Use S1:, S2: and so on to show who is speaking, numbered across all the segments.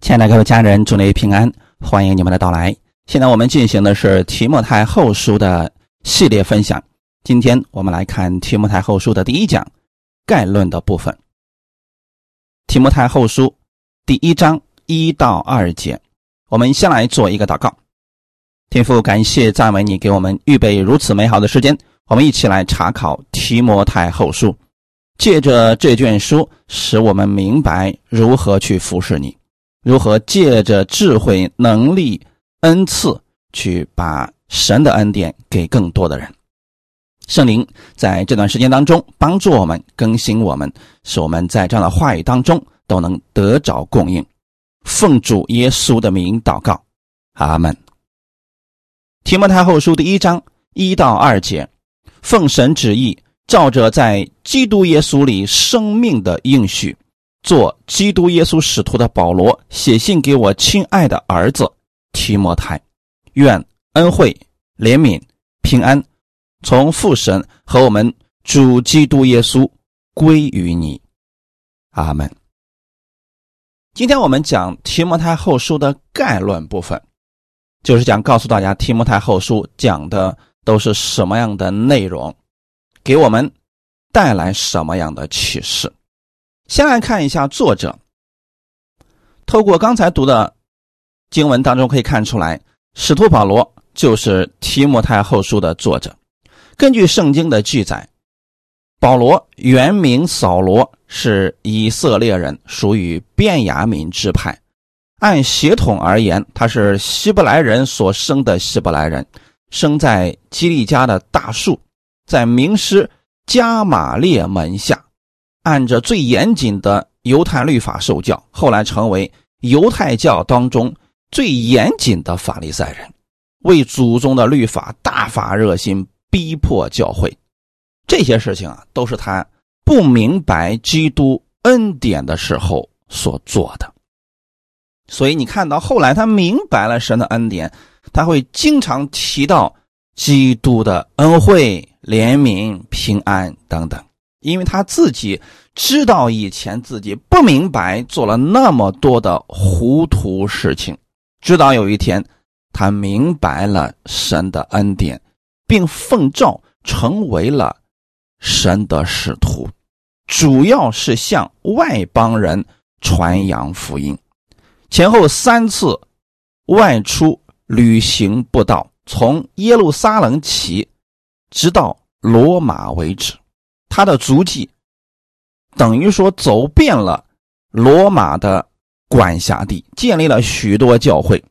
S1: 亲爱的各位家人，祝你平安，欢迎你们的到来。现在我们进行的是提摩太后书的系列分享。今天我们来看提摩太后书的第一讲概论的部分。提摩太后书第一章一到二节，我们先来做一个祷告。天父，感谢赞美你给我们预备如此美好的时间，我们一起来查考提摩太后书，借着这卷书，使我们明白如何去服侍你。如何借着智慧、能力、恩赐，去把神的恩典给更多的人？圣灵在这段时间当中帮助我们、更新我们，使我们在这样的话语当中都能得着供应。奉主耶稣的名祷告，阿门。提摩太后书第一章一到二节，奉神旨意，照着在基督耶稣里生命的应许。做基督耶稣使徒的保罗写信给我亲爱的儿子提摩太，愿恩惠、怜悯、平安从父神和我们主基督耶稣归于你，阿门。今天我们讲提摩太后书的概论部分，就是讲告诉大家提摩太后书讲的都是什么样的内容，给我们带来什么样的启示。先来看一下作者。透过刚才读的经文当中可以看出来，使徒保罗就是提摩太后书的作者。根据圣经的记载，保罗原名扫罗，是以色列人，属于便雅悯支派。按血统而言，他是希伯来人所生的希伯来人，生在基利家的大树，在名师加玛列门下。按着最严谨的犹太律法受教，后来成为犹太教当中最严谨的法利赛人，为祖宗的律法大发热心，逼迫教会。这些事情啊，都是他不明白基督恩典的时候所做的。所以你看到后来他明白了神的恩典，他会经常提到基督的恩惠、怜悯、平安等等。因为他自己知道以前自己不明白，做了那么多的糊涂事情，直到有一天，他明白了神的恩典，并奉召成为了神的使徒，主要是向外邦人传扬福音。前后三次外出旅行布道，从耶路撒冷起，直到罗马为止。他的足迹等于说走遍了罗马的管辖地，建立了许多教会，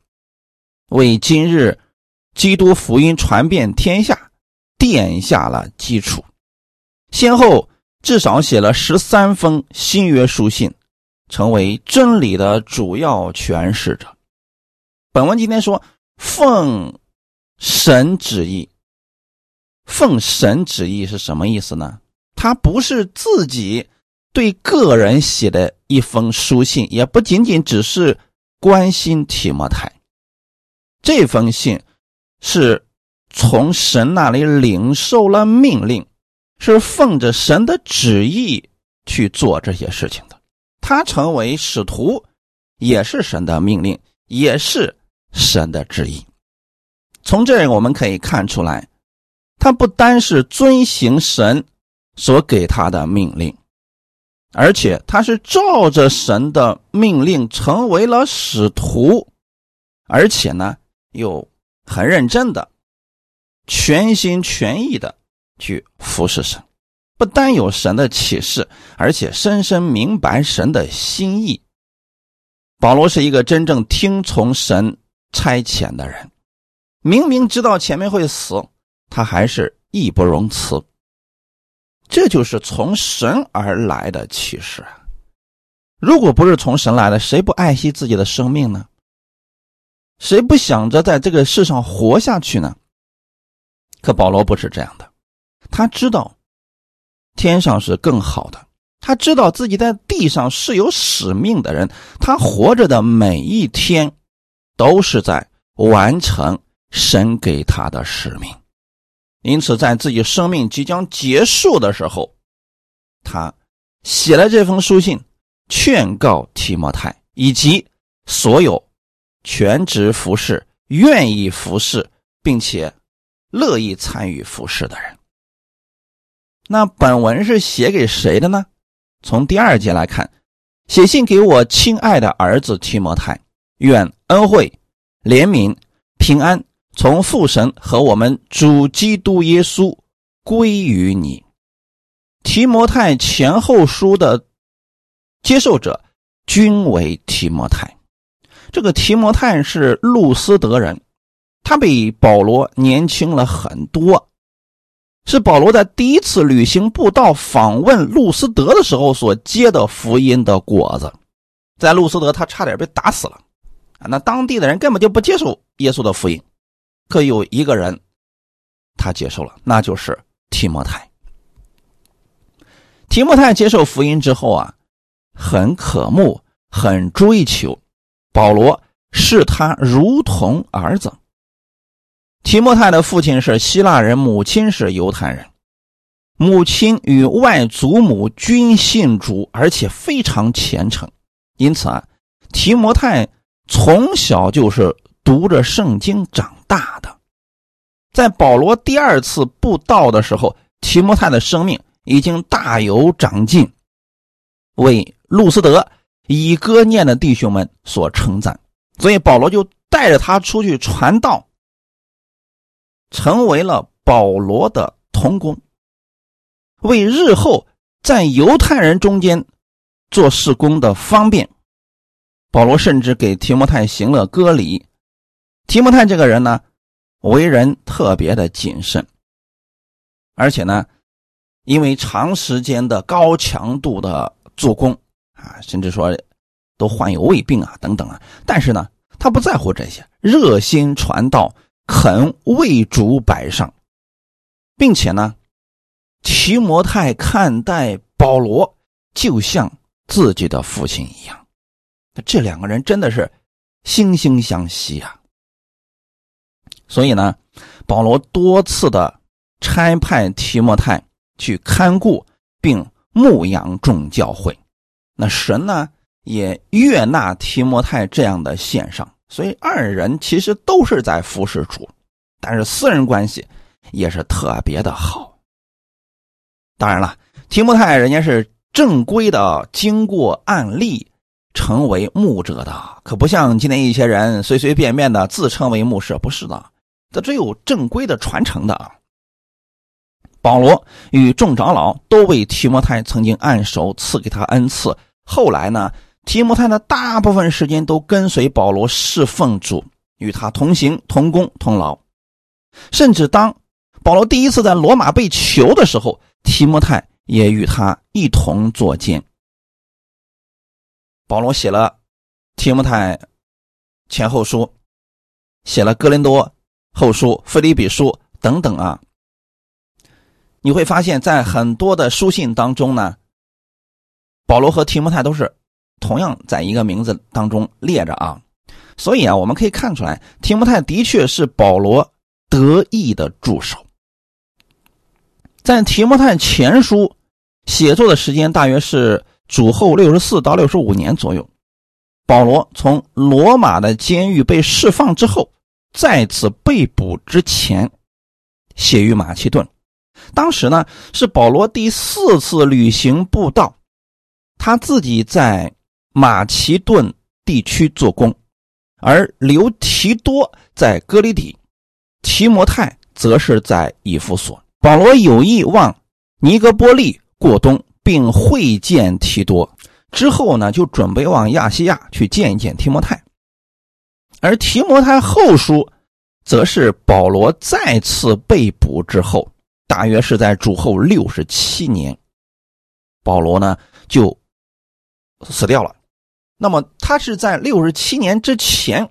S1: 为今日基督福音传遍天下奠下了基础。先后至少写了十三封新约书信，成为真理的主要诠释者。本文今天说奉神旨意，奉神旨意是什么意思呢？他不是自己对个人写的一封书信，也不仅仅只是关心提摩太。这封信是从神那里领受了命令，是奉着神的旨意去做这些事情的。他成为使徒，也是神的命令，也是神的旨意。从这我们可以看出来，他不单是遵行神。所给他的命令，而且他是照着神的命令成为了使徒，而且呢又很认真的、全心全意的去服侍神。不单有神的启示，而且深深明白神的心意。保罗是一个真正听从神差遣的人，明明知道前面会死，他还是义不容辞。这就是从神而来的启示啊！如果不是从神来的，谁不爱惜自己的生命呢？谁不想着在这个世上活下去呢？可保罗不是这样的，他知道天上是更好的，他知道自己在地上是有使命的人，他活着的每一天都是在完成神给他的使命。因此，在自己生命即将结束的时候，他写了这封书信，劝告提摩太以及所有全职服侍、愿意服侍并且乐意参与服侍的人。那本文是写给谁的呢？从第二节来看，写信给我亲爱的儿子提摩太，愿恩惠、怜悯、平安从父神和我们主基督耶稣归于你。提摩太前后书的接受者均为提摩太。这个提摩太是路斯德人，他比保罗年轻了很多。是保罗在第一次旅行布道访问路斯德的时候所结的福音的果子，在路斯德他差点被打死了，啊，那当地的人根本就不接受耶稣的福音，各有一个人他接受了，那就是提摩太。提摩太接受福音之后啊，很渴慕，很追求，保罗视他如同儿子。提莫泰的父亲是希腊人，母亲是犹太人。母亲与外祖母均信主，而且非常虔诚。因此啊，提摩太从小就是读着圣经长大的。在保罗第二次布道的时候，提摩太的生命已经大有长进，为路斯德、以歌念的弟兄们所称赞。所以保罗就带着他出去传道。成为了保罗的同工，为日后在犹太人中间做事工的方便，保罗甚至给提摩太行了割礼。提摩太这个人呢，为人特别的谨慎，而且呢，因为长时间的高强度的做工啊，甚至说都患有胃病啊等等啊，但是呢，他不在乎这些，热心传道。肯为主摆上，并且呢，提摩太看待保罗就像自己的父亲一样，这两个人真的是惺惺相惜啊。所以呢，保罗多次的差派提摩太去看顾并牧养众教会，那神呢也悦纳提摩太这样的献上。所以二人其实都是在服侍主，但是私人关系也是特别的好。当然了，提摩太人家是正规的，经过案例成为牧者的，可不像今天一些人随随便便的自称为牧师，不是的，这只有正规的传承的啊。保罗与众长老都为提摩太曾经按手赐给他恩赐，后来呢？提摩太的大部分时间都跟随保罗侍奉主，与他同行、同工、同劳。甚至当保罗第一次在罗马被囚的时候，提摩太也与他一同作监。保罗写了提摩太前后书，写了哥林多后书、腓利比书等等啊。你会发现在很多的书信当中呢，保罗和提摩太都是。同样在一个名字当中列着啊，所以啊，我们可以看出来，提摩太的确是保罗得意的助手。在提摩太前书写作的时间大约是主后六十四到六十五年左右。保罗从罗马的监狱被释放之后，再次被捕之前，写于马其顿。当时呢，是保罗第四次旅行布道，他自己在。马其顿地区做工，而刘提多在哥里底，提摩太则是在以弗所。保罗有意往尼格波利过冬，并会见提多，之后呢，就准备往亚细亚去见一见提摩太。而提摩太后书，则是保罗再次被捕之后，大约是在主后六十七年，保罗呢就死掉了。那么他是在六十七年之前，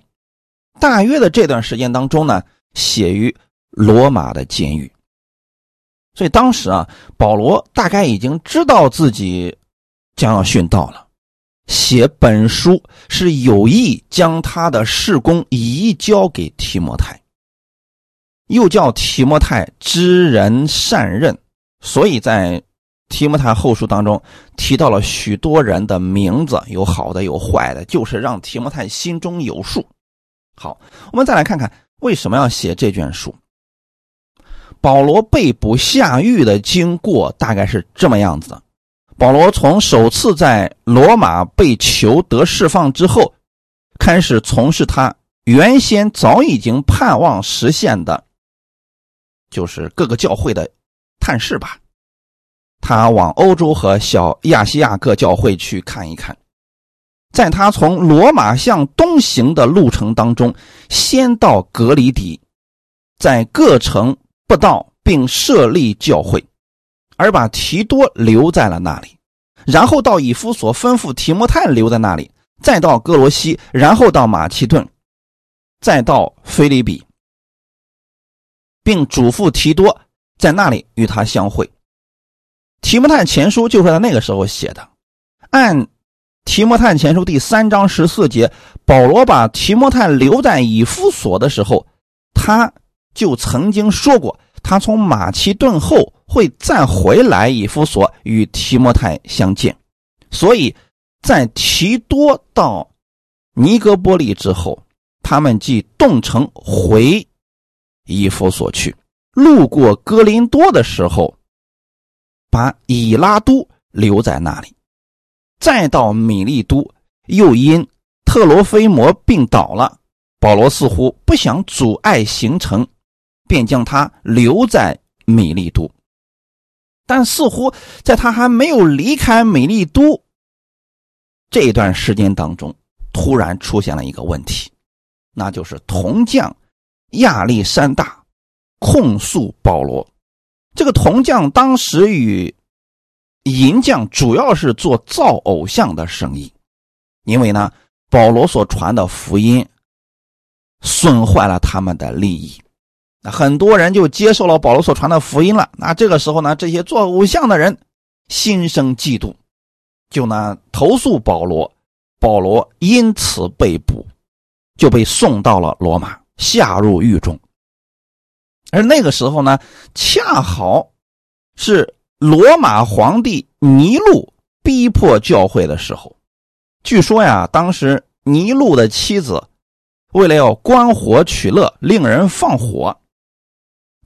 S1: 大约的这段时间当中呢，写于罗马的监狱。所以当时啊，保罗大概已经知道自己将要殉道了，写本书是有意将他的事工移交给提摩太，又叫提摩太知人善任，所以在提摩太后书当中提到了许多人的名字，有好的有坏的，就是让提摩太心中有数。好，我们再来看看为什么要写这卷书。保罗被捕下狱的经过大概是这么样子的：保罗从首次在罗马被囚得释放之后，开始从事他原先早已经盼望实现的，就是各个教会的探视吧。他往欧洲和小亚细亚各教会去看一看。在他从罗马向东行的路程当中，先到格里底，在各城布道并设立教会，而把提多留在了那里。然后到以夫所吩咐提摩太留在那里，再到哥罗西，然后到马其顿，再到菲利比，并嘱咐提多在那里与他相会。提摩太前书就是在那个时候写的。按提摩太前书第三章十四节，保罗把提摩太留在以夫所的时候，他就曾经说过，他从马其顿后会再回来以夫所与提摩太相见。所以在提多到尼格波利之后，他们即动城回以夫所去，路过哥林多的时候。把以拉都留在那里，再到米利都，又因特罗菲摩病倒了，保罗似乎不想阻碍行程，便将他留在米利都。但似乎在他还没有离开美丽都这段时间当中，突然出现了一个问题，那就是铜匠亚历山大控诉保罗。这个铜匠当时与银匠主要是做造偶像的生意，因为呢，保罗所传的福音损坏了他们的利益，很多人就接受了保罗所传的福音了。那这个时候呢，这些做偶像的人心生嫉妒，就呢投诉保罗，保罗因此被捕，就被送到了罗马，下入狱中。而那个时候呢，恰好是罗马皇帝尼禄逼迫教会的时候。据说呀，当时尼禄的妻子为了要观火取乐，令人放火，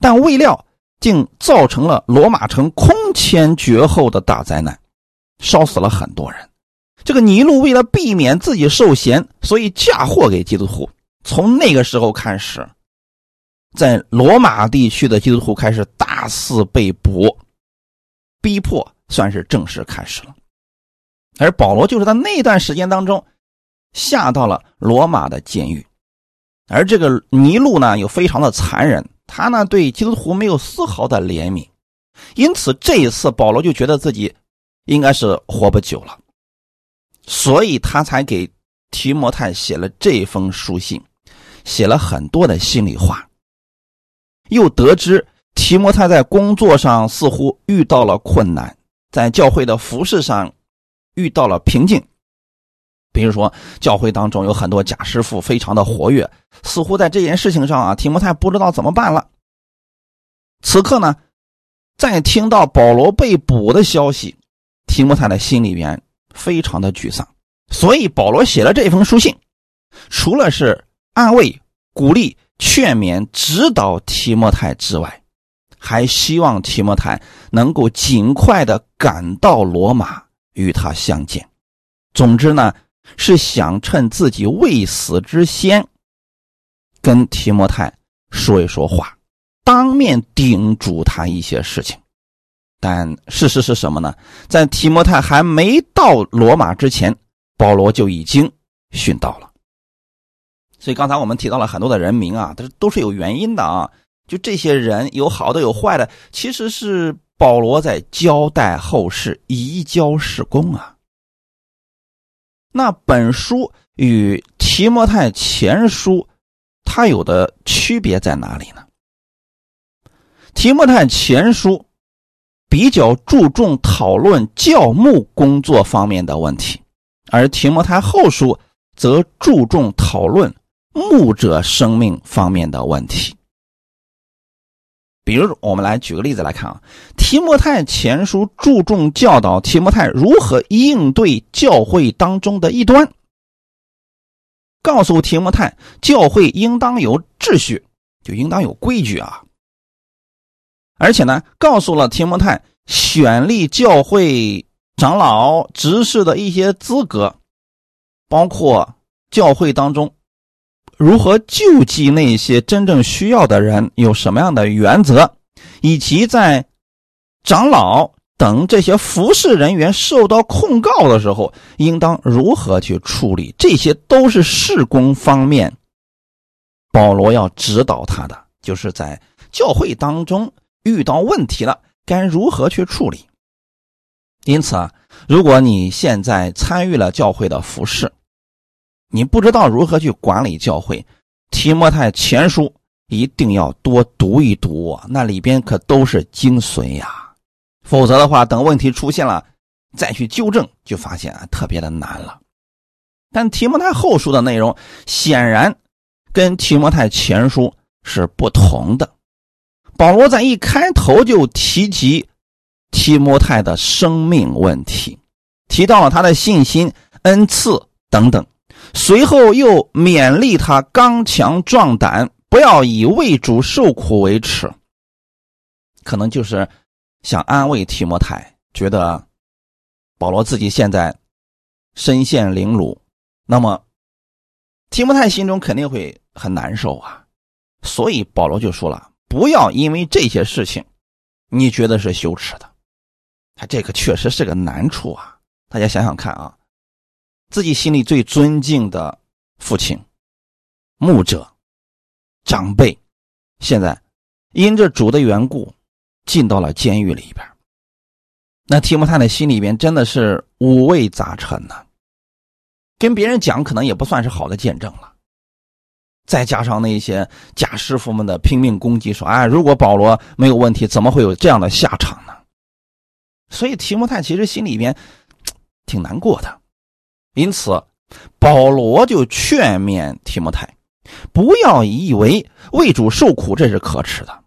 S1: 但未料竟造成了罗马城空前绝后的大灾难，烧死了很多人。这个尼禄为了避免自己受嫌，所以嫁祸给基督徒。从那个时候开始。在罗马地区的基督徒开始大肆被捕、逼迫，算是正式开始了。而保罗就是在那段时间当中下到了罗马的监狱。而这个尼禄呢，又非常的残忍，他呢对基督徒没有丝毫的怜悯，因此这一次保罗就觉得自己应该是活不久了，所以他才给提摩太写了这封书信，写了很多的心里话。又得知提摩太在工作上似乎遇到了困难，在教会的服饰上遇到了瓶颈。比如说，教会当中有很多假师傅，非常的活跃，似乎在这件事情上啊，提摩太不知道怎么办了。此刻呢，在听到保罗被捕的消息，提摩太的心里边非常的沮丧，所以保罗写了这封书信，除了是安慰、鼓励。劝勉、指导提摩太之外，还希望提摩太能够尽快的赶到罗马与他相见。总之呢，是想趁自己未死之先，跟提摩太说一说话，当面叮嘱他一些事情。但事实是什么呢？在提摩太还没到罗马之前，保罗就已经殉道了。所以刚才我们提到了很多的人名啊，都是都是有原因的啊。就这些人有好的有坏的，其实是保罗在交代后事、移交事工啊。那本书与提摩太前书，它有的区别在哪里呢？提摩太前书比较注重讨论教牧工作方面的问题，而提摩太后书则注重讨论。牧者生命方面的问题，比如，我们来举个例子来看啊，《提摩太前书》注重教导提摩太如何应对教会当中的异端，告诉提摩太教会应当有秩序，就应当有规矩啊。而且呢，告诉了提摩太选立教会长老、执事的一些资格，包括教会当中。如何救济那些真正需要的人？有什么样的原则？以及在长老等这些服侍人员受到控告的时候，应当如何去处理？这些都是事工方面，保罗要指导他的，就是在教会当中遇到问题了，该如何去处理？因此啊，如果你现在参与了教会的服侍，你不知道如何去管理教会，《提摩太前书》一定要多读一读，那里边可都是精髓呀。否则的话，等问题出现了再去纠正，就发现啊特别的难了。但《提摩太后书》的内容显然跟《提摩太前书》是不同的。保罗在一开头就提及提摩太的生命问题，提到了他的信心、恩赐等等。随后又勉励他刚强壮胆，不要以为主受苦为耻。可能就是想安慰提摩太，觉得保罗自己现在身陷凌辱，那么提摩太心中肯定会很难受啊。所以保罗就说了：“不要因为这些事情，你觉得是羞耻的。”他这个确实是个难处啊。大家想想看啊。自己心里最尊敬的父亲、牧者、长辈，现在因着主的缘故进到了监狱里边。那提摩太的心里边真的是五味杂陈呢。跟别人讲可能也不算是好的见证了。再加上那些假师傅们的拼命攻击，说：“哎，如果保罗没有问题，怎么会有这样的下场呢？”所以提摩太其实心里边 挺难过的。因此，保罗就劝勉提摩太，不要以为为主受苦这是可耻的。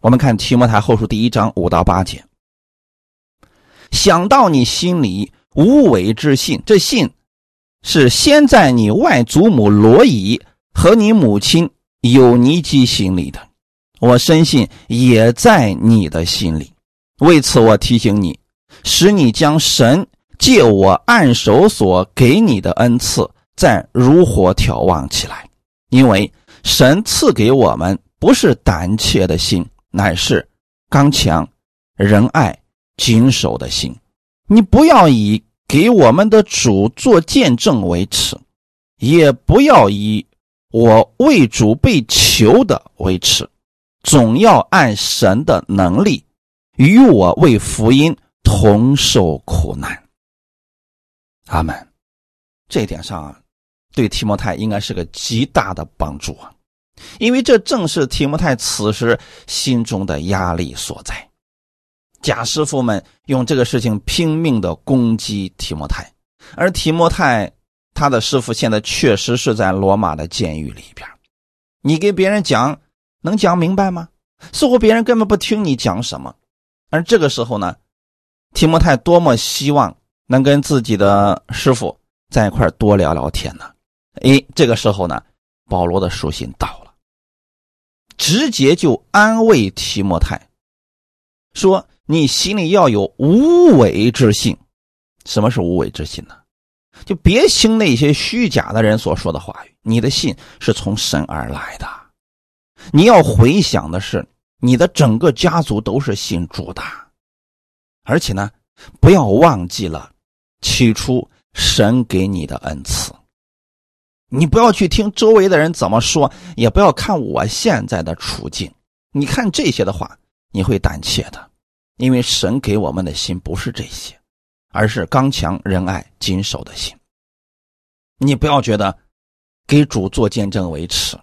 S1: 我们看提摩太后书第一章五到八节，想到你心里无伪之信，这信是先在你外祖母罗伊和你母亲有尼基心里的，我深信也在你的心里。为此，我提醒你，使你将神。借我按手所给你的恩赐，再如火眺望起来，因为神赐给我们不是胆怯的心，乃是刚强、仁爱、谨守的心。你不要以给我们的主做见证为耻，也不要以我为主被囚的为耻，总要按神的能力，与我为福音同受苦难。阿门，这一点上，对提摩太应该是个极大的帮助啊，因为这正是提摩太此时心中的压力所在。贾师傅们用这个事情拼命的攻击提摩太，而提摩太他的师傅现在确实是在罗马的监狱里边。你给别人讲能讲明白吗？似乎别人根本不听你讲什么。而这个时候呢，提摩太多么希望。能跟自己的师傅在一块多聊聊天呢？哎，这个时候呢，保罗的书信到了，直接就安慰提摩太，说：“你心里要有无伪之信。什么是无伪之信呢？就别听那些虚假的人所说的话语。你的信是从神而来的。你要回想的是，你的整个家族都是信主的，而且呢，不要忘记了。”起初神给你的恩赐，你不要去听周围的人怎么说，也不要看我现在的处境。你看这些的话，你会胆怯的，因为神给我们的心不是这些，而是刚强、仁爱、谨守的心。你不要觉得给主做见证为耻，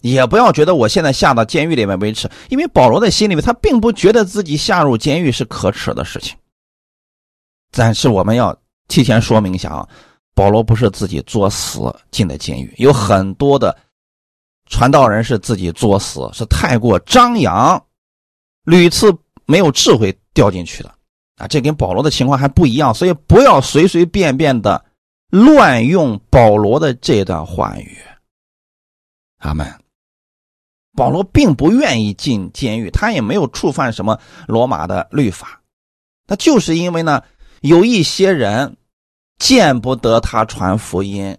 S1: 也不要觉得我现在下到监狱里面为耻，因为保罗的心里面他并不觉得自己下入监狱是可耻的事情。但是我们要提前说明一下啊，保罗不是自己作死进的监狱，有很多的传道人是自己作死，是太过张扬，屡次没有智慧掉进去的啊！这跟保罗的情况还不一样，所以不要随随便便的乱用保罗的这段话语。阿门。保罗并不愿意进监狱，他也没有触犯什么罗马的律法，那就是因为呢，有一些人见不得他传福音，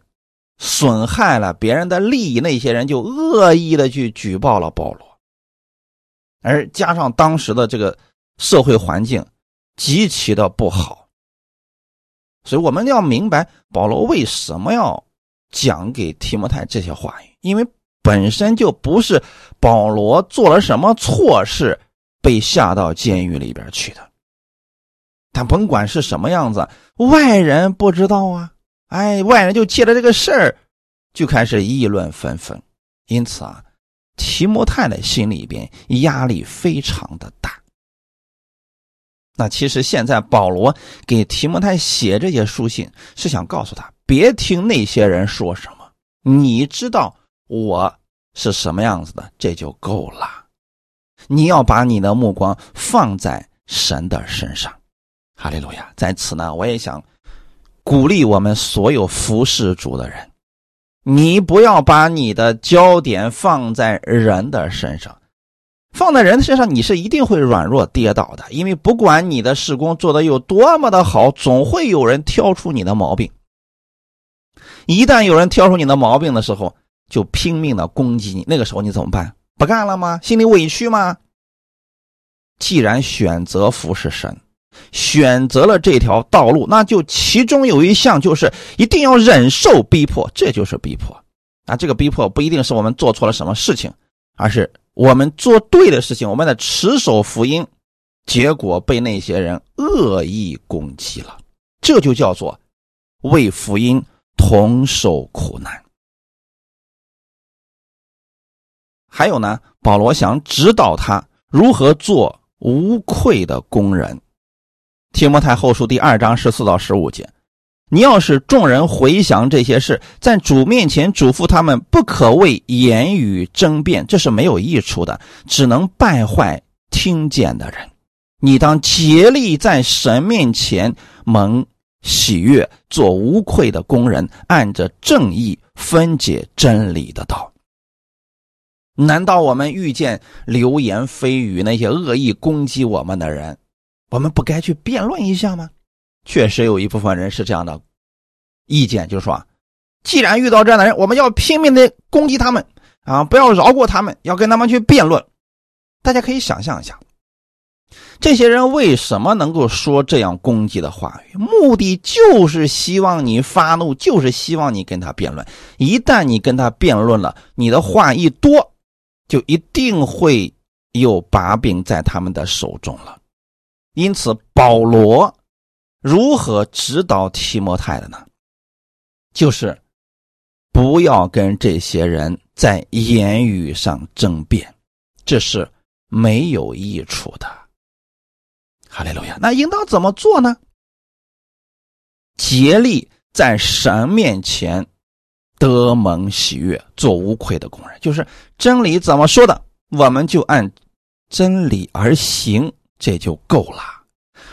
S1: 损害了别人的利益，那些人就恶意的去举报了保罗，而加上当时的这个社会环境极其的不好，所以我们要明白保罗为什么要讲给提摩太这些话语，因为。本身就不是保罗做了什么错事被下到监狱里边去的，但甭管是什么样子，外人不知道啊，哎，外人就借着这个事儿就开始议论纷纷，因此啊，提摩太的心里边压力非常的大。那其实现在保罗给提摩太写这些书信，是想告诉他，别听那些人说什么，你知道。我是什么样子的，这就够了。你要把你的目光放在神的身上，哈利路亚。在此呢，我也想鼓励我们所有服侍主的人，你不要把你的焦点放在人的身上，放在人的身上，你是一定会软弱跌倒的。因为不管你的事工做的有多么的好，总会有人挑出你的毛病。一旦有人挑出你的毛病的时候，就拼命的攻击你，那个时候你怎么办？不干了吗？心里委屈吗？既然选择服侍神，选择了这条道路，那就其中有一项就是一定要忍受逼迫，这就是逼迫啊！这个逼迫不一定是我们做错了什么事情，而是我们做对的事情，我们在持守福音，结果被那些人恶意攻击了，这就叫做为福音同受苦难。还有呢，保罗想指导他如何做无愧的工人。提摩太后书第二章十四到十五节，你要是众人回想这些事，在主面前嘱咐他们，不可为言语争辩，这是没有益处的，只能败坏听见的人。你当竭力在神面前蒙喜悦，做无愧的工人，按着正义分解真理的道。难道我们遇见流言蜚语那些恶意攻击我们的人，我们不该去辩论一下吗？确实有一部分人是这样的意见，就是说，既然遇到这样的人，我们要拼命的攻击他们啊，不要饶过他们，要跟他们去辩论。大家可以想象一下，这些人为什么能够说这样攻击的话语？目的就是希望你发怒，就是希望你跟他辩论。一旦你跟他辩论了，你的话一多。就一定会有把柄在他们的手中了，因此保罗如何指导提摩太的呢？就是不要跟这些人在言语上争辩，这是没有益处的。哈利路亚！那应当怎么做呢？竭力在神面前。得蒙喜悦，做无愧的工人，就是真理怎么说的，我们就按真理而行，这就够了。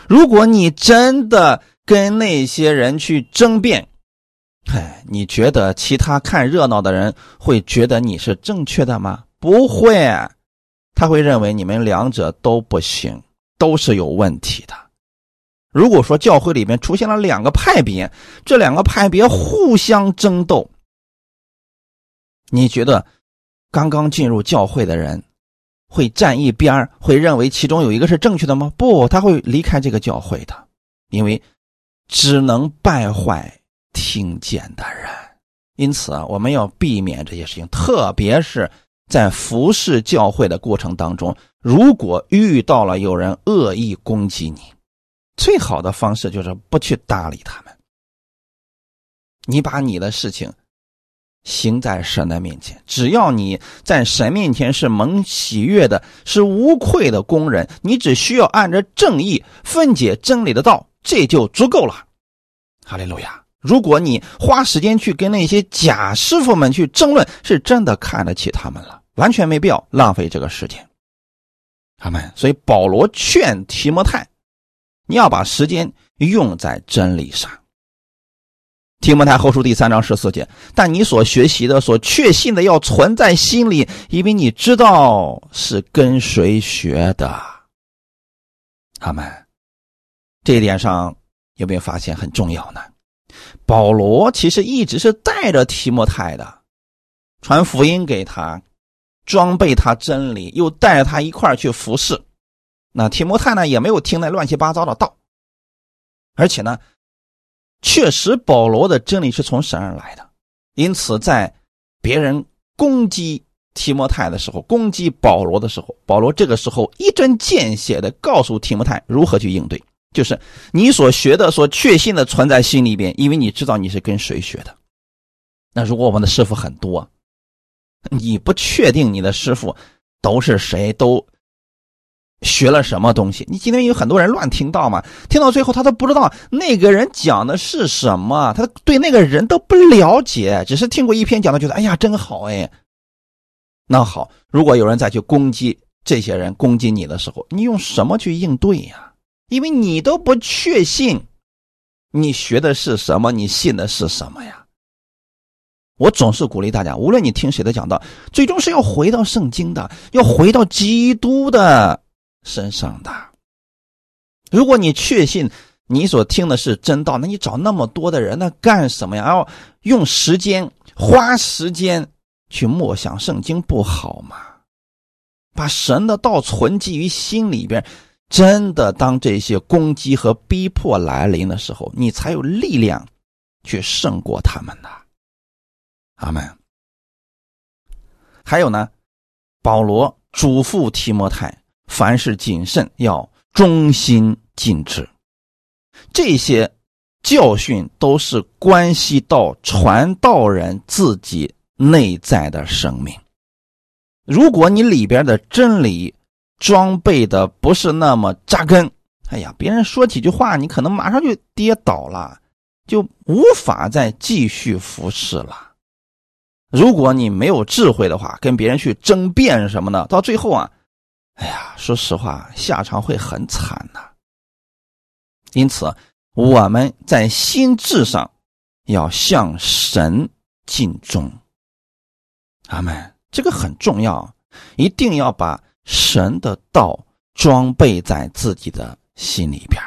S1: 如果你真的跟那些人去争辩，哎，你觉得其他看热闹的人会觉得你是正确的吗？不会，他会认为你们两者都不行，都是有问题的。如果说教会里面出现了两个派别，这两个派别互相争斗。你觉得刚刚进入教会的人会站一边会认为其中有一个是正确的吗？不，他会离开这个教会的，因为只能败坏听见的人。因此啊，我们要避免这些事情，特别是在服侍教会的过程当中，如果遇到了有人恶意攻击你，最好的方式就是不去搭理他们，你把你的事情。行在神的面前，只要你在神面前是蒙喜悦的，是无愧的工人，你只需要按着正义分解真理的道，这就足够了。哈利路亚！如果你花时间去跟那些假师傅们去争论，是真的看得起他们了，完全没必要浪费这个时间。他们，所以保罗劝提摩太，你要把时间用在真理上。提摩太后书第三章十四节，但你所学习的、所确信的，要存在心里，因为你知道是跟谁学的。阿门，这一点上有没有发现很重要呢？保罗其实一直是带着提摩太的，传福音给他，装备他真理，又带着他一块去服侍。那提摩太呢，也没有听那乱七八糟的道，而且呢。确实，保罗的真理是从神而来的，因此在别人攻击提摩太的时候，攻击保罗的时候，保罗这个时候一针见血的告诉提摩太如何去应对，就是你所学的、所确信的存在心里边，因为你知道你是跟谁学的。那如果我们的师傅很多，你不确定你的师傅都是谁，都。学了什么东西？你今天有很多人乱听到嘛？听到最后他都不知道那个人讲的是什么，他对那个人都不了解，只是听过一篇讲的，觉得哎呀真好哎。那好，如果有人再去攻击这些人，攻击你的时候，你用什么去应对呀？因为你都不确信你学的是什么，你信的是什么呀？我总是鼓励大家，无论你听谁的讲道，最终是要回到圣经的，要回到基督的。身上的，如果你确信你所听的是真道，那你找那么多的人，那干什么呀？要用时间花时间去默想圣经不好吗？把神的道存记于心里边，真的当这些攻击和逼迫来临的时候，你才有力量去胜过他们的。阿门。还有呢，保罗嘱咐提摩太。凡事谨慎，要忠心尽职。这些教训都是关系到传道人自己内在的生命。如果你里边的真理装备的不是那么扎根，哎呀，别人说几句话，你可能马上就跌倒了，就无法再继续服侍了。如果你没有智慧的话，跟别人去争辩什么的，到最后啊。哎呀，说实话，下场会很惨呐。因此，我们在心智上要向神敬忠。阿门，这个很重要，一定要把神的道装备在自己的心里边，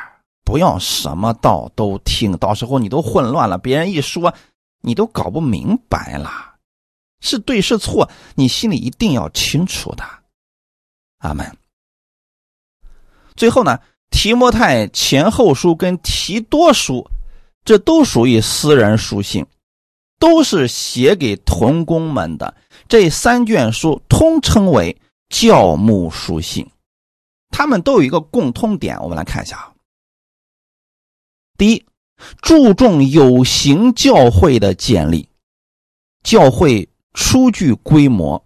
S1: 不要什么道都听，到时候你都混乱了，别人一说，你都搞不明白了，是对是错，你心里一定要清楚的。阿门。最后呢，提摩太前后书跟提多书，这都属于私人书信，都是写给童工们的。这三卷书通称为教牧书信，他们都有一个共通点，我们来看一下啊。第一，注重有形教会的建立，教会初具规模，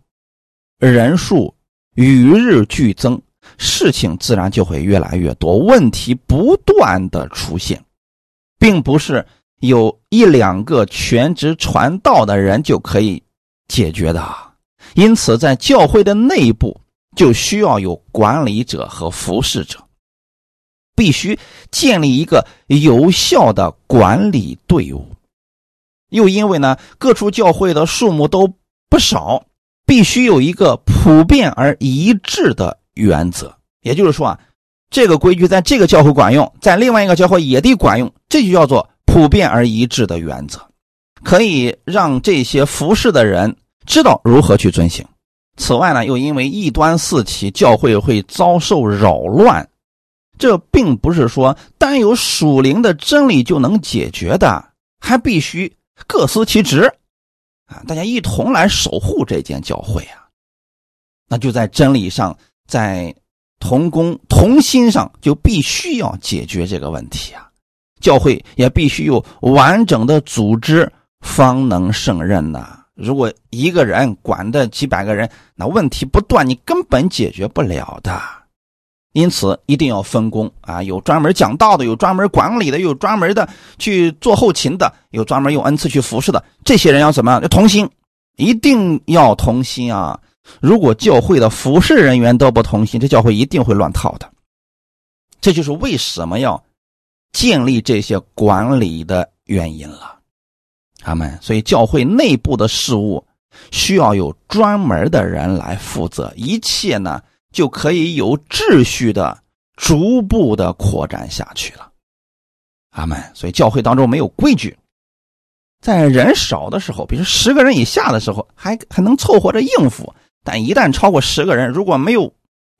S1: 人数。与日俱增，事情自然就会越来越多，问题不断的出现，并不是有一两个全职传道的人就可以解决的。因此，在教会的内部就需要有管理者和服侍者，必须建立一个有效的管理队伍。又因为呢，各处教会的数目都不少。必须有一个普遍而一致的原则，也就是说啊，这个规矩在这个教会管用，在另外一个教会也得管用，这就叫做普遍而一致的原则，可以让这些服侍的人知道如何去遵行。此外呢，又因为异端四起，教会会遭受扰乱，这并不是说单有属灵的真理就能解决的，还必须各司其职。啊，大家一同来守护这间教会啊，那就在真理上，在同工同心上，就必须要解决这个问题啊。教会也必须有完整的组织，方能胜任呐。如果一个人管的几百个人，那问题不断，你根本解决不了的。因此一定要分工啊，有专门讲道的，有专门管理的，有专门的去做后勤的，有专门用恩赐去服侍的。这些人要怎么样？要同心，一定要同心啊！如果教会的服侍人员都不同心，这教会一定会乱套的。这就是为什么要建立这些管理的原因了。他们所以教会内部的事务需要有专门的人来负责，一切呢就可以有秩序的逐步的扩展下去了。阿门。所以教会当中没有规矩，在人少的时候，比如十个人以下的时候，还还能凑合着应付；但一旦超过十个人，如果没有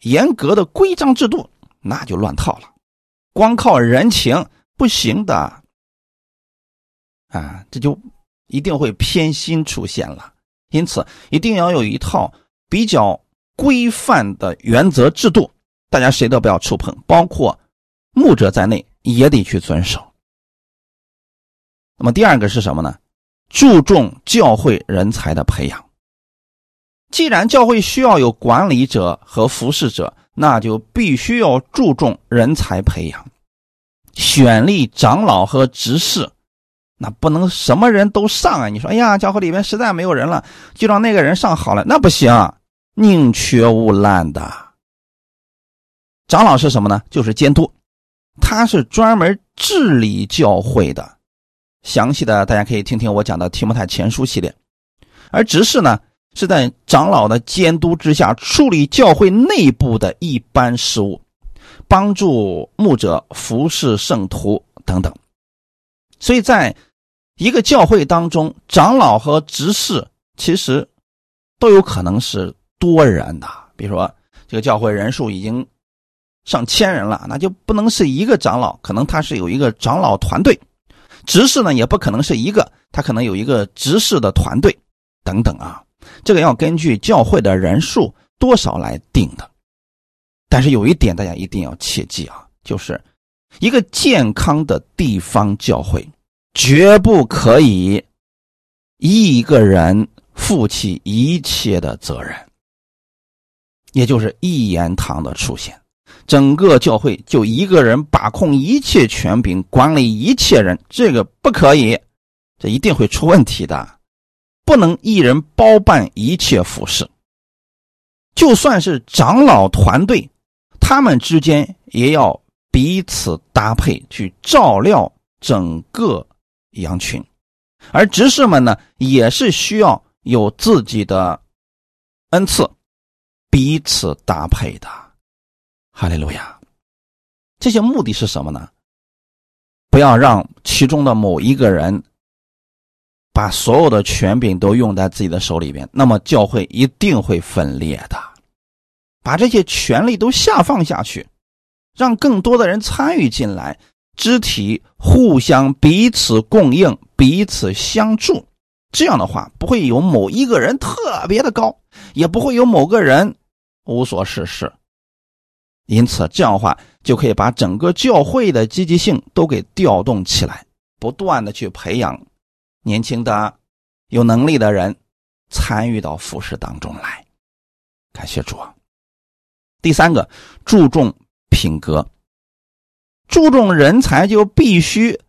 S1: 严格的规章制度，那就乱套了。光靠人情不行的啊，这就。一定会偏心出现了，因此一定要有一套比较规范的原则制度，大家谁都不要触碰，包括牧者在内也得去遵守。那么第二个是什么呢？注重教会人才的培养。既然教会需要有管理者和服侍者，那就必须要注重人才培养，选立长老和执事。那不能什么人都上啊！你说，哎呀，教会里面实在没有人了，就让那个人上好了，那不行，宁缺毋滥的。长老是什么呢？就是监督，他是专门治理教会的。详细的大家可以听听我讲的提摩太前书系列。而执事呢，是在长老的监督之下处理教会内部的一般事务，帮助牧者服侍圣徒等等。所以在一个教会当中，长老和执事其实都有可能是多人的。比如说，这个教会人数已经上千人了，那就不能是一个长老，可能他是有一个长老团队；执事呢，也不可能是一个，他可能有一个执事的团队等等啊。这个要根据教会的人数多少来定的。但是有一点大家一定要切记啊，就是一个健康的地方教会。绝不可以一个人负起一切的责任，也就是一言堂的出现，整个教会就一个人把控一切权柄，管理一切人，这个不可以，这一定会出问题的。不能一人包办一切服饰，就算是长老团队，他们之间也要彼此搭配，去照料整个。羊群，而执事们呢，也是需要有自己的恩赐，彼此搭配的。哈利路亚！这些目的是什么呢？不要让其中的某一个人把所有的权柄都用在自己的手里边，那么教会一定会分裂的。把这些权力都下放下去，让更多的人参与进来。肢体互相彼此供应、彼此相助，这样的话不会有某一个人特别的高，也不会有某个人无所事事。因此，这样的话就可以把整个教会的积极性都给调动起来，不断的去培养年轻的、有能力的人参与到服饰当中来。感谢主。第三个，注重品格。注重人才就必须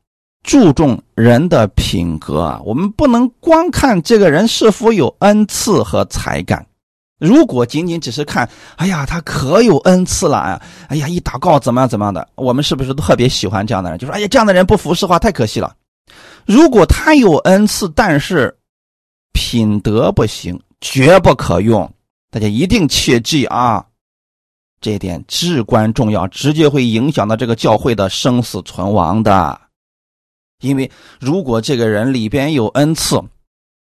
S1: 注重人的品格啊！我们不能光看这个人是否有恩赐和才干。如果仅仅只是看，哎呀，他可有恩赐了啊！哎呀，一祷告怎么样怎么样的，我们是不是特别喜欢这样的人？就说，哎呀，这样的人不服侍话太可惜了。如果他有恩赐，但是品德不行，绝不可用。大家一定切记啊！这一点至关重要，直接会影响到这个教会的生死存亡的。因为如果这个人里边有恩赐，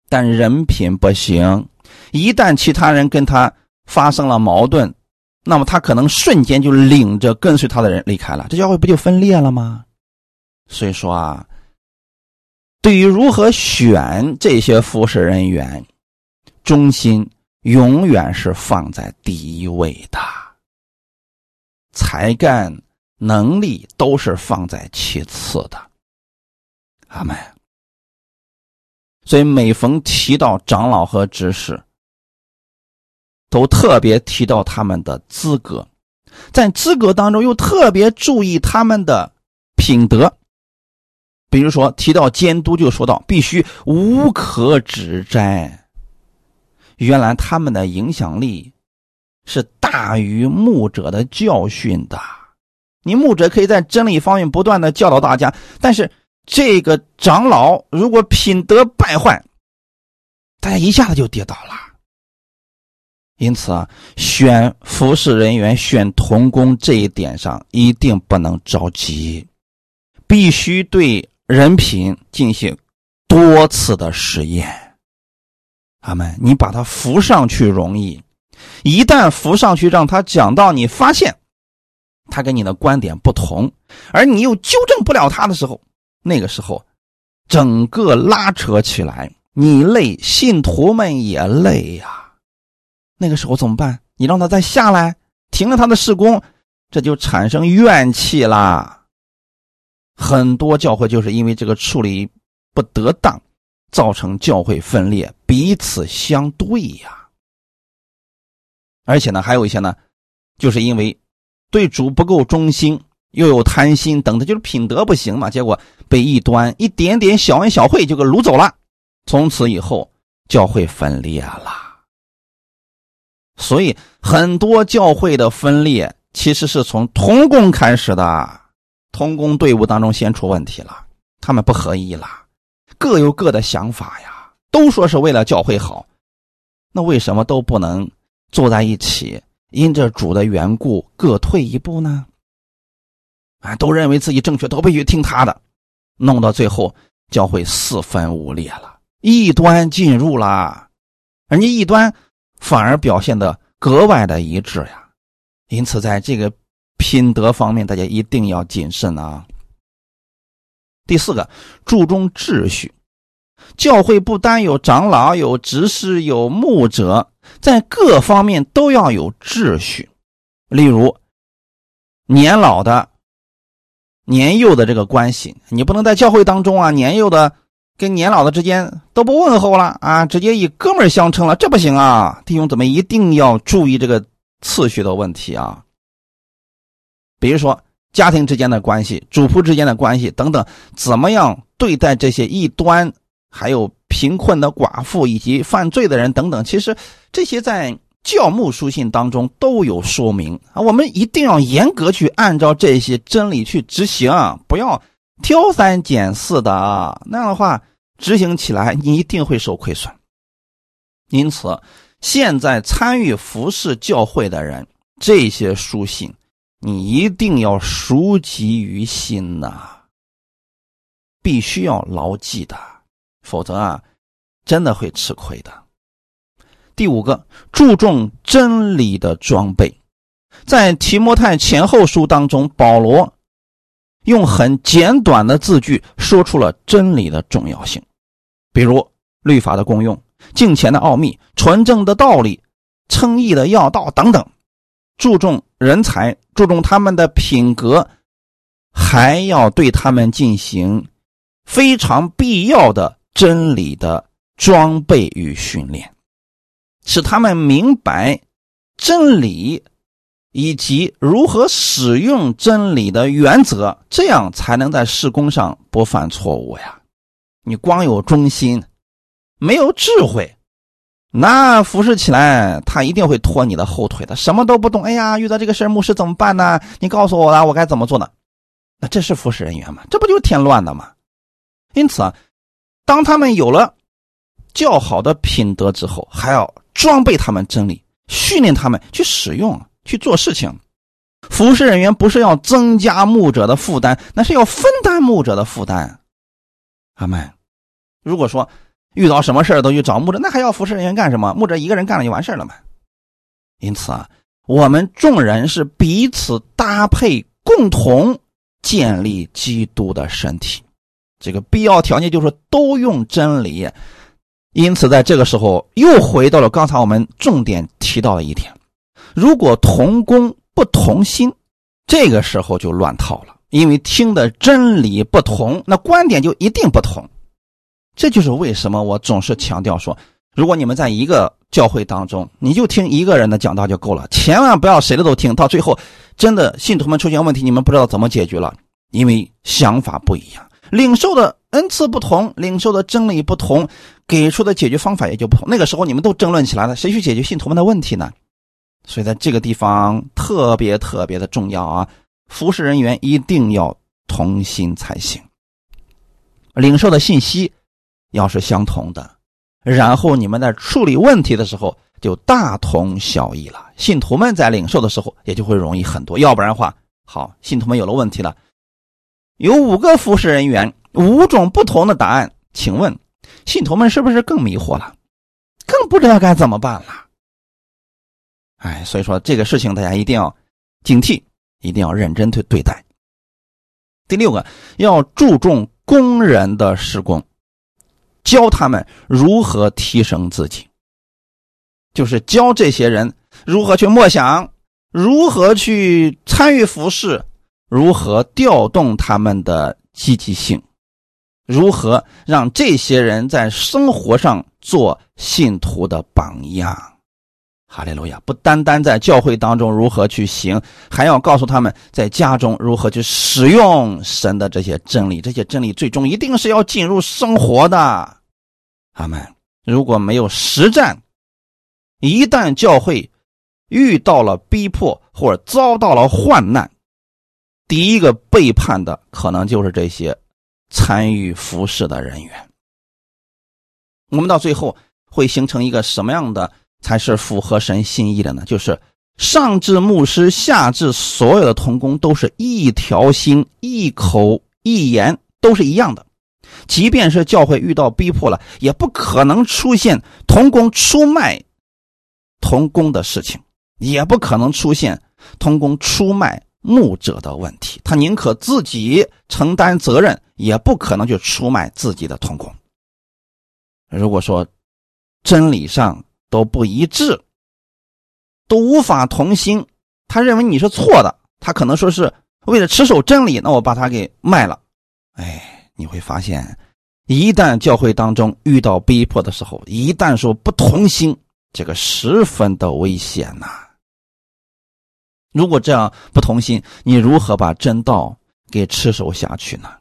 S1: 但人品不行，一旦其他人跟他发生了矛盾，那么他可能瞬间就领着跟随他的人离开了，这教会不就分裂了吗？所以说啊，对于如何选这些服侍人员，中心永远是放在第一位的。才干、能力都是放在其次的，阿门。所以每逢提到长老和执事，都特别提到他们的资格，在资格当中又特别注意他们的品德。比如说提到监督，就说到必须无可指摘。原来他们的影响力是大于牧者的教训的。你牧者可以在真理方面不断的教导大家，但是这个长老如果品德败坏，大家一下子就跌倒了。因此啊，选服侍人员、选童工这一点上一定不能着急，必须对人品进行多次的实验。他们，你把他扶上去容易，一旦扶上去，让他讲到你发现他跟你的观点不同，而你又纠正不了他的时候，那个时候整个拉扯起来，你累，信徒们也累呀。那个时候怎么办？你让他再下来，停了他的事工，这就产生怨气啦。很多教会就是因为这个处理不得当。造成教会分裂，彼此相对呀。而且呢，还有一些呢，就是因为对主不够忠心，又有贪心等的，就是品德不行嘛。结果被异端一点点小恩小惠就给掳走了，从此以后教会分裂了。所以很多教会的分裂其实是从同工开始的，同工队伍当中先出问题了，他们不合一了。各有各的想法呀，都说是为了教会好，那为什么都不能坐在一起，因着主的缘故各退一步呢？啊，都认为自己正确，都必须听他的，弄到最后教会四分五裂了，异端进入了，人家异端反而表现的格外的一致呀。因此，在这个品德方面，大家一定要谨慎啊。第四个，注重秩序。教会不单有长老、有执事、有牧者，在各方面都要有秩序。例如，年老的、年幼的这个关系，你不能在教会当中啊，年幼的跟年老的之间都不问候了啊，直接以哥们相称了，这不行啊！弟兄怎么一定要注意这个次序的问题啊。比如说。家庭之间的关系、主仆之间的关系等等，怎么样对待这些异端，还有贫困的寡妇以及犯罪的人等等？其实这些在教牧书信当中都有说明啊。我们一定要严格去按照这些真理去执行，不要挑三拣四的啊。那样的话，执行起来你一定会受亏损。因此，现在参与服侍教会的人，这些书信。你一定要熟记于心呐，必须要牢记的，否则啊，真的会吃亏的。第五个，注重真理的装备，在提摩太前后书当中，保罗用很简短的字句说出了真理的重要性，比如律法的功用、敬虔的奥秘、纯正的道理、称义的要道等等。注重人才，注重他们的品格，还要对他们进行非常必要的真理的装备与训练，使他们明白真理以及如何使用真理的原则，这样才能在施工上不犯错误呀。你光有忠心，没有智慧。那服侍起来，他一定会拖你的后腿的，什么都不懂。哎呀，遇到这个事牧师怎么办呢？你告诉我了，我该怎么做呢？那这是服侍人员吗？这不就是添乱的吗？因此啊，当他们有了较好的品德之后，还要装备他们真理，训练他们去使用、去做事情。服侍人员不是要增加牧者的负担，那是要分担牧者的负担。阿门。如果说。遇到什么事都去找牧者，那还要服侍人员干什么？牧者一个人干了就完事了嘛。因此啊，我们众人是彼此搭配，共同建立基督的身体。这个必要条件就是都用真理。因此，在这个时候又回到了刚才我们重点提到的一点：如果同工不同心，这个时候就乱套了。因为听的真理不同，那观点就一定不同。这就是为什么我总是强调说，如果你们在一个教会当中，你就听一个人的讲道就够了，千万不要谁的都听。到最后，真的信徒们出现问题，你们不知道怎么解决了，因为想法不一样，领受的恩赐不同，领受的真理不同，给出的解决方法也就不同。那个时候你们都争论起来了，谁去解决信徒们的问题呢？所以在这个地方特别特别的重要啊！服侍人员一定要同心才行，领受的信息要是相同的。然后你们在处理问题的时候就大同小异了，信徒们在领受的时候也就会容易很多。要不然的话，好，信徒们有了问题了，有五个服侍人员，五种不同的答案，请问信徒们是不是更迷惑了，更不知道该怎么办了？哎，所以说这个事情大家一定要警惕，一定要认真去对待。第六个，要注重工人的施工。教他们如何提升自己，就是教这些人如何去默想，如何去参与服饰，如何调动他们的积极性，如何让这些人在生活上做信徒的榜样。哈利路亚！不单单在教会当中如何去行，还要告诉他们在家中如何去使用神的这些真理。这些真理最终一定是要进入生活的。阿门如果没有实战，一旦教会遇到了逼迫或者遭到了患难，第一个背叛的可能就是这些参与服侍的人员。我们到最后会形成一个什么样的才是符合神心意的呢？就是上至牧师，下至所有的童工，都是一条心、一口一言，都是一样的。即便是教会遇到逼迫了，也不可能出现童工出卖童工的事情，也不可能出现童工出卖牧者的问题。他宁可自己承担责任，也不可能去出卖自己的童工。如果说真理上都不一致，都无法同心，他认为你是错的，他可能说是为了持守真理，那我把他给卖了，哎。你会发现，一旦教会当中遇到逼迫的时候，一旦说不同心，这个十分的危险呐。如果这样不同心，你如何把真道给持守下去呢？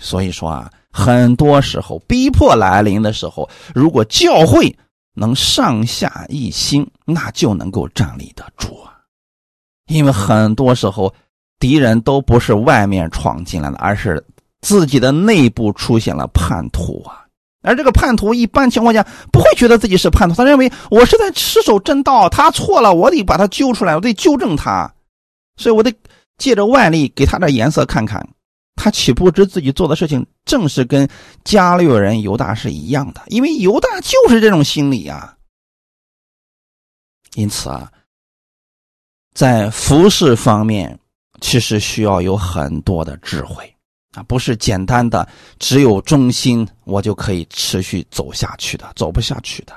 S1: 所以说啊，很多时候逼迫来临的时候，如果教会能上下一心，那就能够站立得住啊。因为很多时候。敌人都不是外面闯进来的，而是自己的内部出现了叛徒啊！而这个叛徒一般情况下不会觉得自己是叛徒，他认为我是在持守正道，他错了，我得把他揪出来，我得纠正他，所以我得借着外力给他点颜色看看。他岂不知自己做的事情正是跟加略人犹大是一样的？因为犹大就是这种心理啊！因此啊，在服饰方面。其实需要有很多的智慧啊，不是简单的只有忠心我就可以持续走下去的，走不下去的，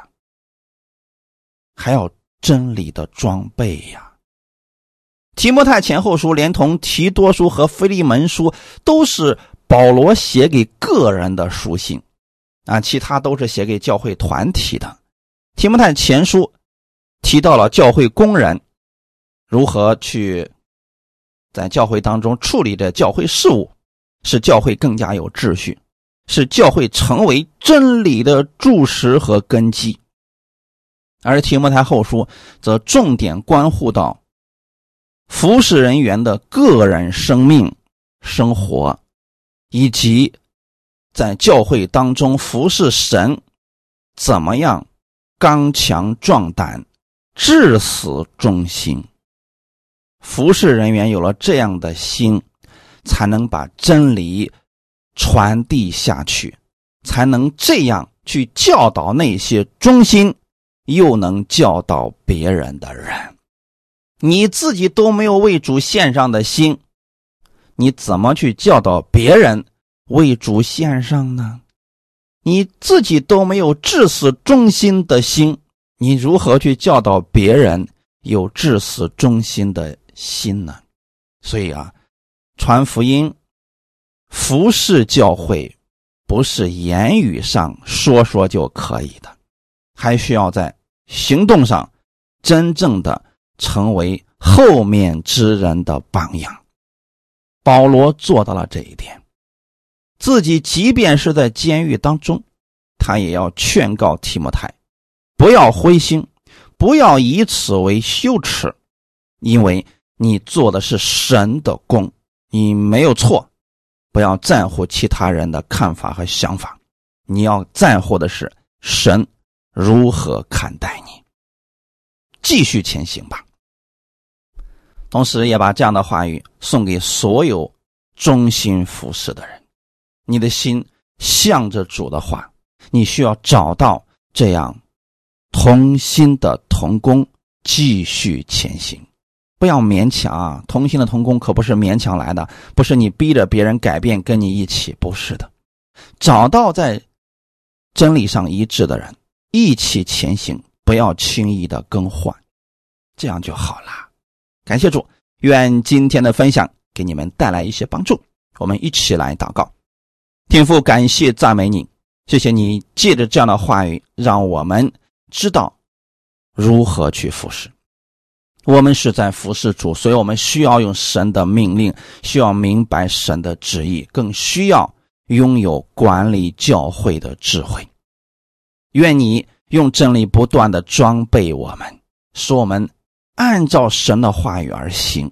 S1: 还要真理的装备呀。提摩太前后书连同提多书和腓利门书都是保罗写给个人的书信啊，其他都是写给教会团体的。提摩太前书提到了教会工人如何去。在教会当中处理着教会事务，使教会更加有秩序，使教会成为真理的柱石和根基。而提摩太后书则重点关乎到服侍人员的个人生命、生活，以及在教会当中服侍神怎么样刚强壮胆、至死忠心。服侍人员有了这样的心，才能把真理传递下去，才能这样去教导那些忠心又能教导别人的人。你自己都没有为主献上的心，你怎么去教导别人为主献上呢？你自己都没有至死忠心的心，你如何去教导别人有至死忠心的？心呢？所以啊，传福音、服侍教会，不是言语上说说就可以的，还需要在行动上真正的成为后面之人的榜样。保罗做到了这一点，自己即便是在监狱当中，他也要劝告提摩太，不要灰心，不要以此为羞耻，因为你做的是神的工，你没有错。不要在乎其他人的看法和想法，你要在乎的是神如何看待你。继续前行吧。同时，也把这样的话语送给所有忠心服侍的人。你的心向着主的话，你需要找到这样同心的同工，继续前行。不要勉强啊！同心的同工可不是勉强来的，不是你逼着别人改变跟你一起，不是的。找到在真理上一致的人，一起前行，不要轻易的更换，这样就好了。感谢主，愿今天的分享给你们带来一些帮助。我们一起来祷告，天父，感谢赞美你，谢谢你借着这样的话语，让我们知道如何去服侍。我们是在服侍主，所以我们需要用神的命令，需要明白神的旨意，更需要拥有管理教会的智慧。愿你用真理不断的装备我们，使我们。按照神的话语而行，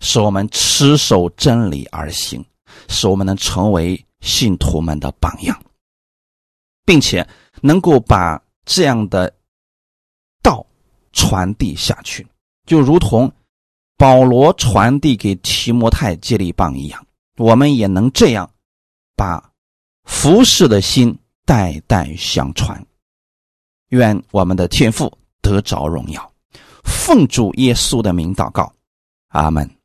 S1: 使我们持守真理而行，使我们能成为信徒们的榜样，并且能够把这样的道传递下去，就如同保罗传递给提摩太接力棒一样，我们也能这样把服侍的心代代相传。愿我们的天父得着荣耀。奉主耶稣的名祷告，阿门。